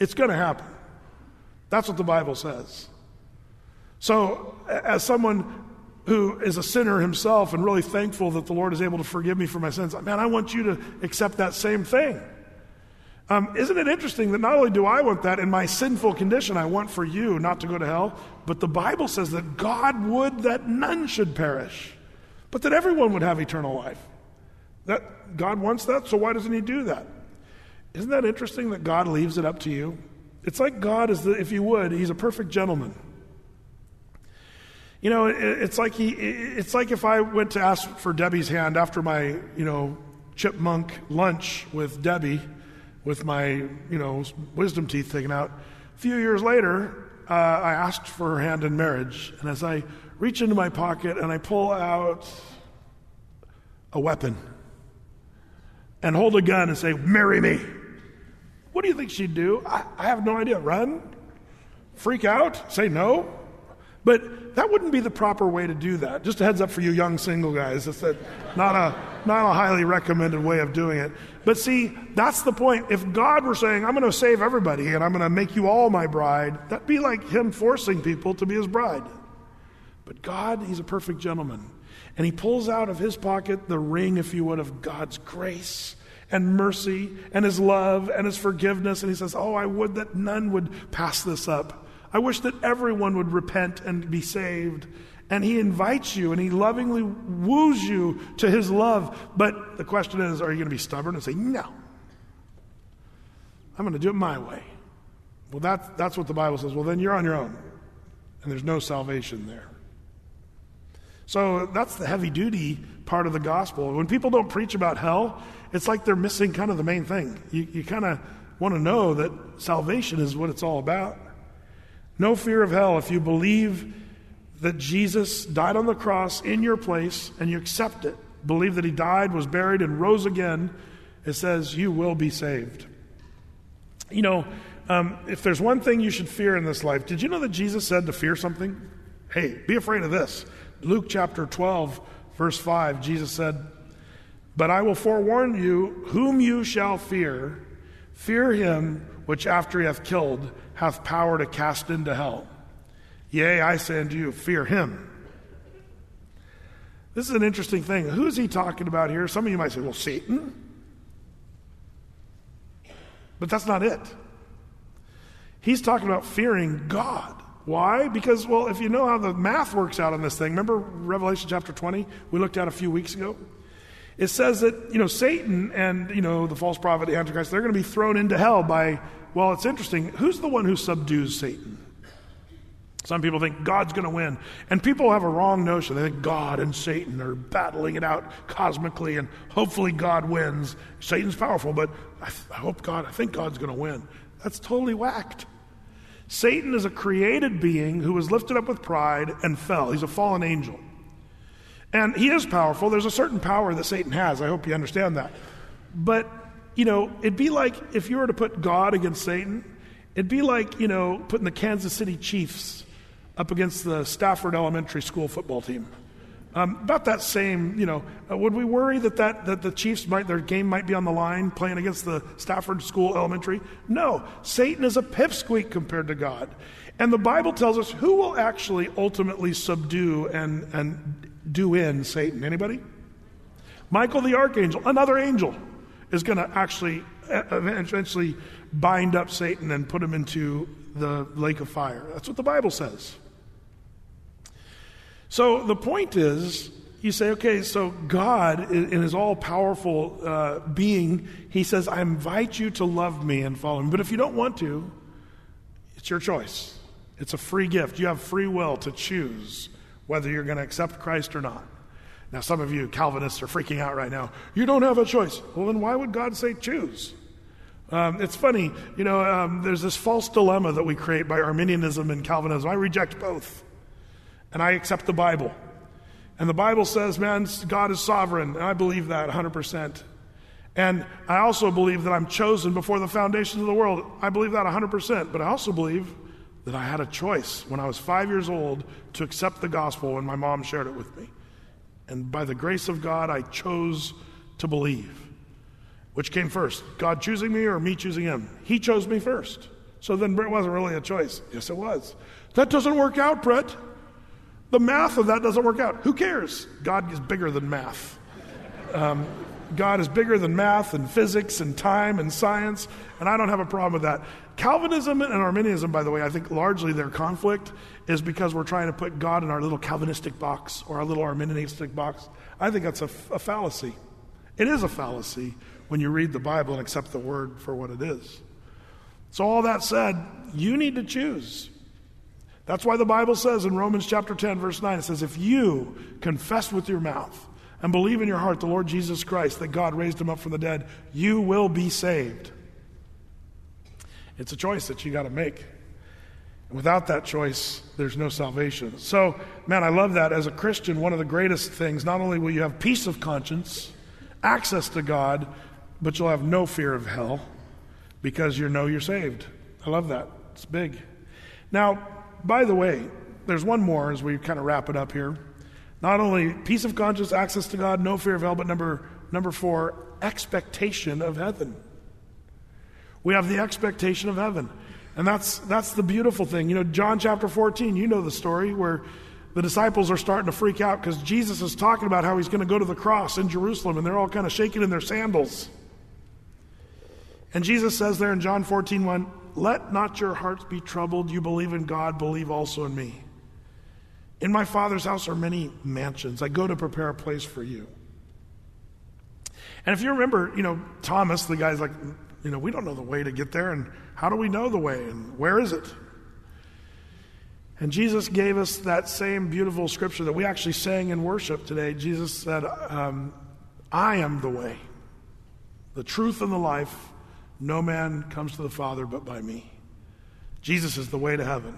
It's going to happen. That's what the Bible says. So, as someone who is a sinner himself and really thankful that the Lord is able to forgive me for my sins, man, I want you to accept that same thing. Um, isn't it interesting that not only do I want that in my sinful condition, I want for you not to go to hell, but the Bible says that God would that none should perish, but that everyone would have eternal life. That God wants that, so why doesn't He do that? Isn't that interesting that God leaves it up to you? It's like God is, the, if you would, He's a perfect gentleman. You know, it's like he, it's like if I went to ask for Debbie's hand after my, you know, chipmunk lunch with Debbie with my, you know, wisdom teeth taken out. A few years later, uh, I asked for her hand in marriage. And as I reach into my pocket and I pull out a weapon and hold a gun and say, Marry me. What do you think she'd do? I, I have no idea. Run? Freak out? Say no? But that wouldn't be the proper way to do that. Just a heads up for you young single guys. It's not, a, not a highly recommended way of doing it. But see, that's the point. If God were saying, I'm going to save everybody and I'm going to make you all my bride, that'd be like him forcing people to be his bride. But God, he's a perfect gentleman. And he pulls out of his pocket the ring, if you would, of God's grace and mercy and his love and his forgiveness. And he says, Oh, I would that none would pass this up. I wish that everyone would repent and be saved. And he invites you and he lovingly woos you to his love. But the question is are you going to be stubborn and say, No, I'm going to do it my way? Well, that, that's what the Bible says. Well, then you're on your own. And there's no salvation there. So that's the heavy duty part of the gospel. When people don't preach about hell, it's like they're missing kind of the main thing. You, you kind of want to know that salvation is what it's all about. No fear of hell if you believe that Jesus died on the cross in your place and you accept it. Believe that he died, was buried, and rose again. It says you will be saved. You know, um, if there's one thing you should fear in this life, did you know that Jesus said to fear something? Hey, be afraid of this. Luke chapter 12, verse 5, Jesus said, But I will forewarn you whom you shall fear. Fear him which after he hath killed hath power to cast into hell. Yea, I say unto you, fear him. This is an interesting thing. Who is he talking about here? Some of you might say, well, Satan. But that's not it. He's talking about fearing God. Why? Because, well, if you know how the math works out on this thing, remember Revelation chapter 20 we looked at a few weeks ago? It says that, you know, Satan and, you know, the false prophet, the Antichrist, they're going to be thrown into hell by well, it's interesting. Who's the one who subdues Satan? Some people think God's going to win. And people have a wrong notion. They think God and Satan are battling it out cosmically, and hopefully God wins. Satan's powerful, but I, th- I hope God, I think God's going to win. That's totally whacked. Satan is a created being who was lifted up with pride and fell. He's a fallen angel. And he is powerful. There's a certain power that Satan has. I hope you understand that. But you know, it'd be like if you were to put God against Satan, it'd be like, you know, putting the Kansas City Chiefs up against the Stafford Elementary School football team. Um, about that same, you know, uh, would we worry that, that, that the Chiefs might, their game might be on the line playing against the Stafford School Elementary? No. Satan is a pipsqueak compared to God. And the Bible tells us who will actually ultimately subdue and, and do in Satan. Anybody? Michael the archangel, another angel is going to actually eventually bind up Satan and put him into the lake of fire. That's what the Bible says. So the point is, you say, okay, so God, in his all powerful uh, being, he says, I invite you to love me and follow me. But if you don't want to, it's your choice. It's a free gift. You have free will to choose whether you're going to accept Christ or not. Now, some of you Calvinists are freaking out right now. You don't have a choice. Well, then why would God say choose? Um, it's funny, you know, um, there's this false dilemma that we create by Arminianism and Calvinism. I reject both, and I accept the Bible. And the Bible says, man, God is sovereign, and I believe that 100%. And I also believe that I'm chosen before the foundations of the world. I believe that 100%. But I also believe that I had a choice when I was five years old to accept the gospel when my mom shared it with me. And by the grace of God, I chose to believe. Which came first, God choosing me or me choosing him? He chose me first. So then it wasn't really a choice. Yes, it was. That doesn't work out, Brett. The math of that doesn't work out. Who cares? God is bigger than math. Um, God is bigger than math and physics and time and science, and I don't have a problem with that. Calvinism and Arminianism, by the way, I think largely their conflict is because we're trying to put God in our little Calvinistic box or our little Arminianistic box. I think that's a, a fallacy. It is a fallacy when you read the Bible and accept the word for what it is. So, all that said, you need to choose. That's why the Bible says in Romans chapter 10, verse 9, it says, If you confess with your mouth and believe in your heart the Lord Jesus Christ, that God raised him up from the dead, you will be saved. It's a choice that you got to make. Without that choice, there's no salvation. So, man, I love that. As a Christian, one of the greatest things, not only will you have peace of conscience, access to God, but you'll have no fear of hell because you know you're saved. I love that. It's big. Now, by the way, there's one more as we kind of wrap it up here. Not only peace of conscience, access to God, no fear of hell, but number, number four, expectation of heaven. We have the expectation of heaven. And that's, that's the beautiful thing. You know, John chapter 14, you know the story where the disciples are starting to freak out because Jesus is talking about how he's going to go to the cross in Jerusalem, and they're all kind of shaking in their sandals. And Jesus says there in John 14, 1, Let not your hearts be troubled. You believe in God, believe also in me. In my Father's house are many mansions. I go to prepare a place for you. And if you remember, you know, Thomas, the guy's like, you know, we don't know the way to get there, and how do we know the way, and where is it? And Jesus gave us that same beautiful scripture that we actually sang in worship today. Jesus said, um, I am the way, the truth, and the life. No man comes to the Father but by me. Jesus is the way to heaven.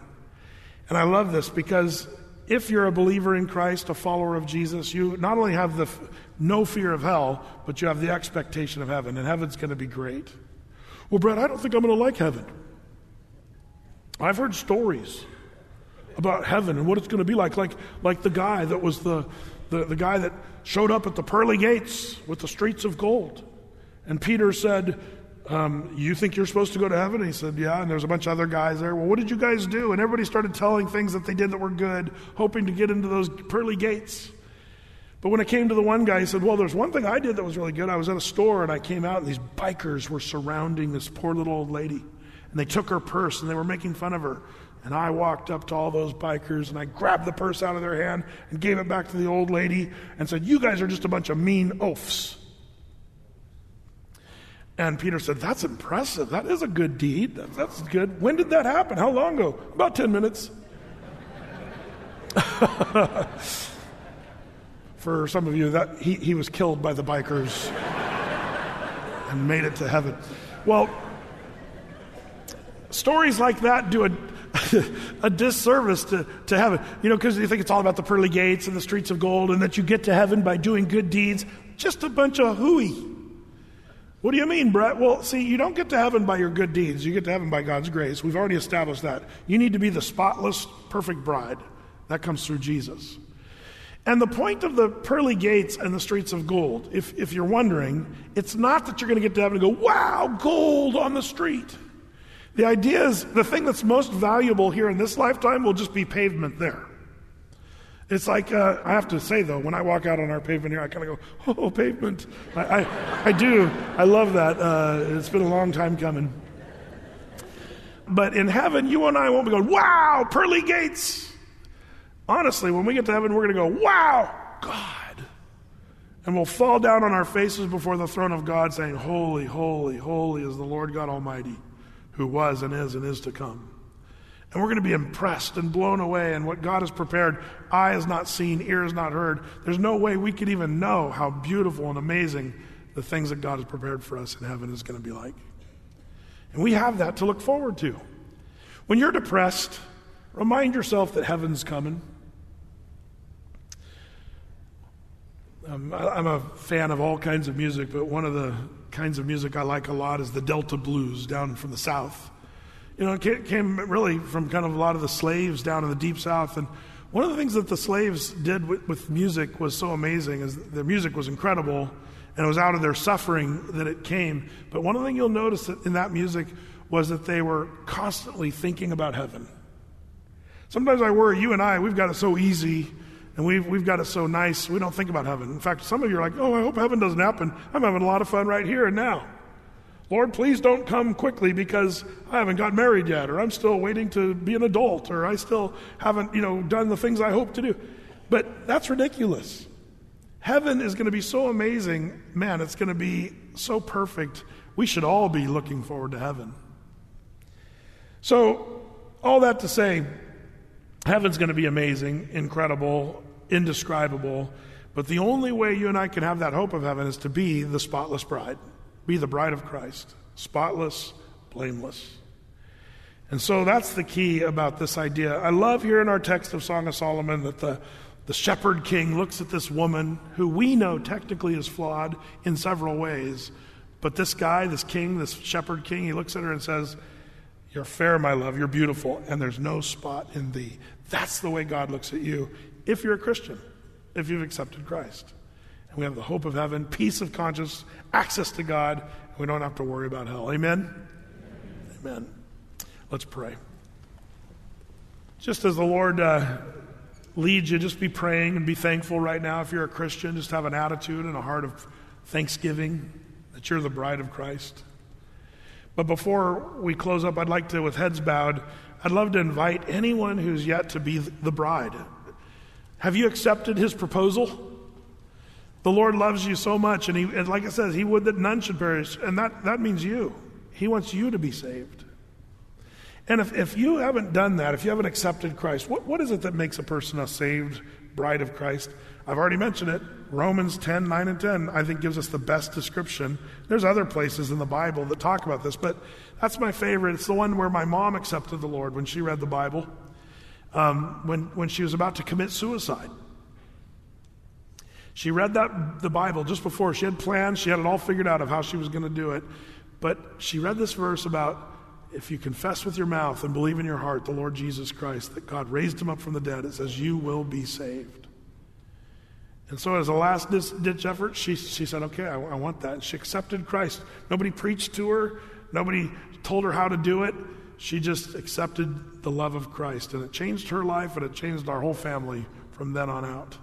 And I love this because if you're a believer in Christ, a follower of Jesus, you not only have the f- no fear of hell, but you have the expectation of heaven, and heaven's going to be great. Well, Brad, I don't think I'm going to like heaven. I've heard stories about heaven and what it's going to be like, like, like the guy that was the, the, the guy that showed up at the pearly gates with the streets of gold. And Peter said, um, you think you're supposed to go to heaven? And he said, Yeah. And there's a bunch of other guys there. Well, what did you guys do? And everybody started telling things that they did that were good, hoping to get into those pearly gates. But when it came to the one guy, he said, Well, there's one thing I did that was really good. I was at a store and I came out, and these bikers were surrounding this poor little old lady. And they took her purse and they were making fun of her. And I walked up to all those bikers and I grabbed the purse out of their hand and gave it back to the old lady and said, You guys are just a bunch of mean oafs. And Peter said, That's impressive. That is a good deed. That's good. When did that happen? How long ago? About 10 minutes. For some of you, that he, he was killed by the bikers and made it to heaven. Well, stories like that do a, a disservice to, to heaven. You know, because you think it's all about the pearly gates and the streets of gold and that you get to heaven by doing good deeds. Just a bunch of hooey. What do you mean, Brett? Well, see, you don't get to heaven by your good deeds. You get to heaven by God's grace. We've already established that. You need to be the spotless, perfect bride. That comes through Jesus. And the point of the pearly gates and the streets of gold, if, if you're wondering, it's not that you're going to get to heaven and go, wow, gold on the street. The idea is the thing that's most valuable here in this lifetime will just be pavement there. It's like, uh, I have to say though, when I walk out on our pavement here, I kind of go, oh, pavement. I, I, I, do. I love that. Uh, it's been a long time coming. But in heaven, you and I won't be going, wow, pearly gates. Honestly, when we get to heaven, we're going to go, wow, God. And we'll fall down on our faces before the throne of God saying, Holy, holy, holy is the Lord God Almighty, who was and is and is to come. And we're going to be impressed and blown away. And what God has prepared, eye has not seen, ear has not heard. There's no way we could even know how beautiful and amazing the things that God has prepared for us in heaven is going to be like. And we have that to look forward to. When you're depressed, remind yourself that heaven's coming. Um, I, I'm a fan of all kinds of music, but one of the kinds of music I like a lot is the Delta blues down from the South. You know, it came really from kind of a lot of the slaves down in the deep south. And one of the things that the slaves did with, with music was so amazing is their music was incredible and it was out of their suffering that it came. But one of the things you'll notice in that music was that they were constantly thinking about heaven. Sometimes I worry, you and I, we've got it so easy and we've, we've got it so nice, we don't think about heaven. In fact, some of you are like, oh, I hope heaven doesn't happen. I'm having a lot of fun right here and now. Lord, please don't come quickly because I haven't got married yet, or I'm still waiting to be an adult, or I still haven't, you know, done the things I hope to do. But that's ridiculous. Heaven is going to be so amazing. Man, it's going to be so perfect. We should all be looking forward to heaven. So, all that to say, heaven's going to be amazing, incredible, indescribable. But the only way you and I can have that hope of heaven is to be the spotless bride be the bride of Christ, spotless, blameless. And so that's the key about this idea. I love here in our text of Song of Solomon that the, the shepherd king looks at this woman who we know technically is flawed in several ways. But this guy, this king, this shepherd king, he looks at her and says, You're fair, my love. You're beautiful, and there's no spot in thee. That's the way God looks at you if you're a Christian, if you've accepted Christ. And we have the hope of heaven, peace of conscience, access to God, we don't have to worry about hell. Amen? Amen. Let's pray. Just as the Lord uh, leads you, just be praying and be thankful right now. If you're a Christian, just have an attitude and a heart of thanksgiving that you're the bride of Christ. But before we close up, I'd like to, with heads bowed, I'd love to invite anyone who's yet to be the bride. Have you accepted his proposal? The Lord loves you so much, and, he, and like it says, He would that none should perish, and that, that means you. He wants you to be saved. And if, if you haven't done that, if you haven't accepted Christ, what, what is it that makes a person a saved bride of Christ? I've already mentioned it. Romans 10, 9, and 10, I think, gives us the best description. There's other places in the Bible that talk about this, but that's my favorite. It's the one where my mom accepted the Lord when she read the Bible, um, when, when she was about to commit suicide. She read that the Bible just before. She had plans, she had it all figured out of how she was going to do it. But she read this verse about if you confess with your mouth and believe in your heart the Lord Jesus Christ, that God raised him up from the dead, it says, You will be saved. And so, as a last ditch effort, she, she said, Okay, I, I want that. And she accepted Christ. Nobody preached to her, nobody told her how to do it. She just accepted the love of Christ. And it changed her life and it changed our whole family from then on out.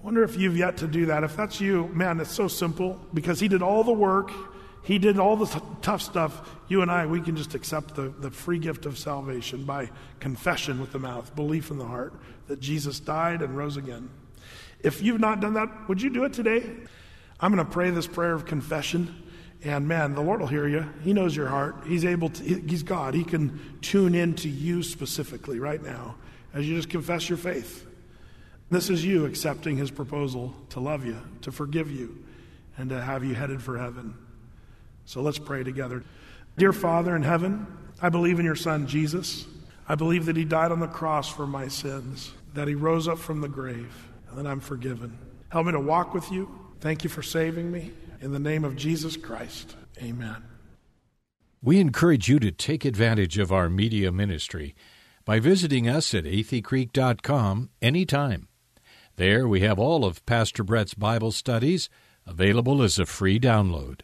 I wonder if you've yet to do that. If that's you, man, it's so simple because He did all the work. He did all the tough stuff. You and I, we can just accept the, the free gift of salvation by confession with the mouth, belief in the heart that Jesus died and rose again. If you've not done that, would you do it today? I'm going to pray this prayer of confession. And man, the Lord will hear you. He knows your heart. He's able to, He's God. He can tune in to you specifically right now as you just confess your faith. This is you accepting His proposal to love you, to forgive you, and to have you headed for heaven. So let's pray together. Dear Father in heaven, I believe in your Son, Jesus. I believe that he died on the cross for my sins, that he rose up from the grave, and that I'm forgiven. Help me to walk with you. Thank you for saving me. In the name of Jesus Christ, amen. We encourage you to take advantage of our media ministry by visiting us at atheycreek.com anytime. There we have all of Pastor Brett's Bible studies available as a free download.